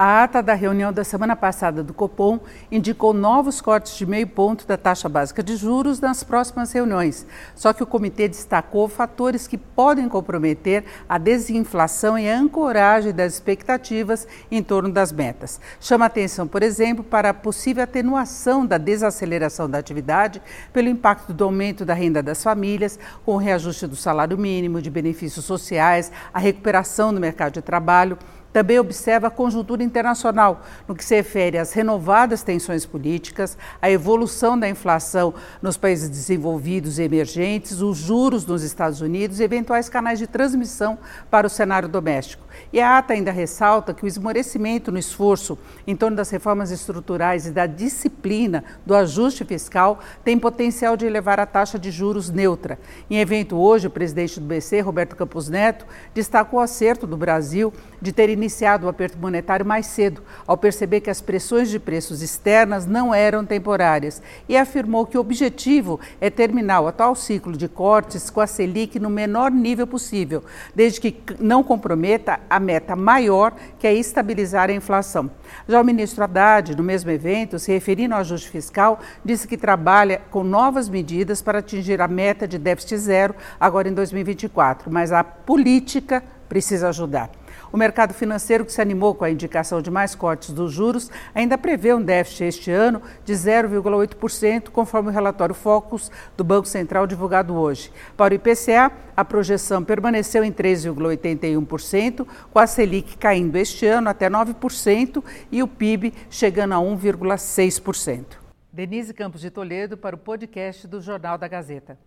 A ata da reunião da semana passada do Copom indicou novos cortes de meio ponto da taxa básica de juros nas próximas reuniões. Só que o comitê destacou fatores que podem comprometer a desinflação e a ancoragem das expectativas em torno das metas. Chama atenção, por exemplo, para a possível atenuação da desaceleração da atividade pelo impacto do aumento da renda das famílias, com o reajuste do salário mínimo, de benefícios sociais, a recuperação do mercado de trabalho também observa a conjuntura internacional, no que se refere às renovadas tensões políticas, a evolução da inflação nos países desenvolvidos e emergentes, os juros nos Estados Unidos e eventuais canais de transmissão para o cenário doméstico. E a ata ainda ressalta que o esmorecimento no esforço em torno das reformas estruturais e da disciplina do ajuste fiscal tem potencial de elevar a taxa de juros neutra. Em evento hoje, o presidente do BC, Roberto Campos Neto, destacou o acerto do Brasil de ter iniciado o aperto monetário mais cedo, ao perceber que as pressões de preços externas não eram temporárias, e afirmou que o objetivo é terminar o atual ciclo de cortes com a Selic no menor nível possível, desde que não comprometa a meta maior, que é estabilizar a inflação. Já o ministro Haddad, no mesmo evento, se referindo ao ajuste fiscal, disse que trabalha com novas medidas para atingir a meta de déficit zero agora em 2024, mas a política precisa ajudar. O mercado financeiro, que se animou com a indicação de mais cortes dos juros, ainda prevê um déficit este ano de 0,8%, conforme o relatório Focus do Banco Central divulgado hoje. Para o IPCA, a projeção permaneceu em 3,81%, com a Selic caindo este ano até 9% e o PIB chegando a 1,6%. Denise Campos de Toledo para o podcast do Jornal da Gazeta.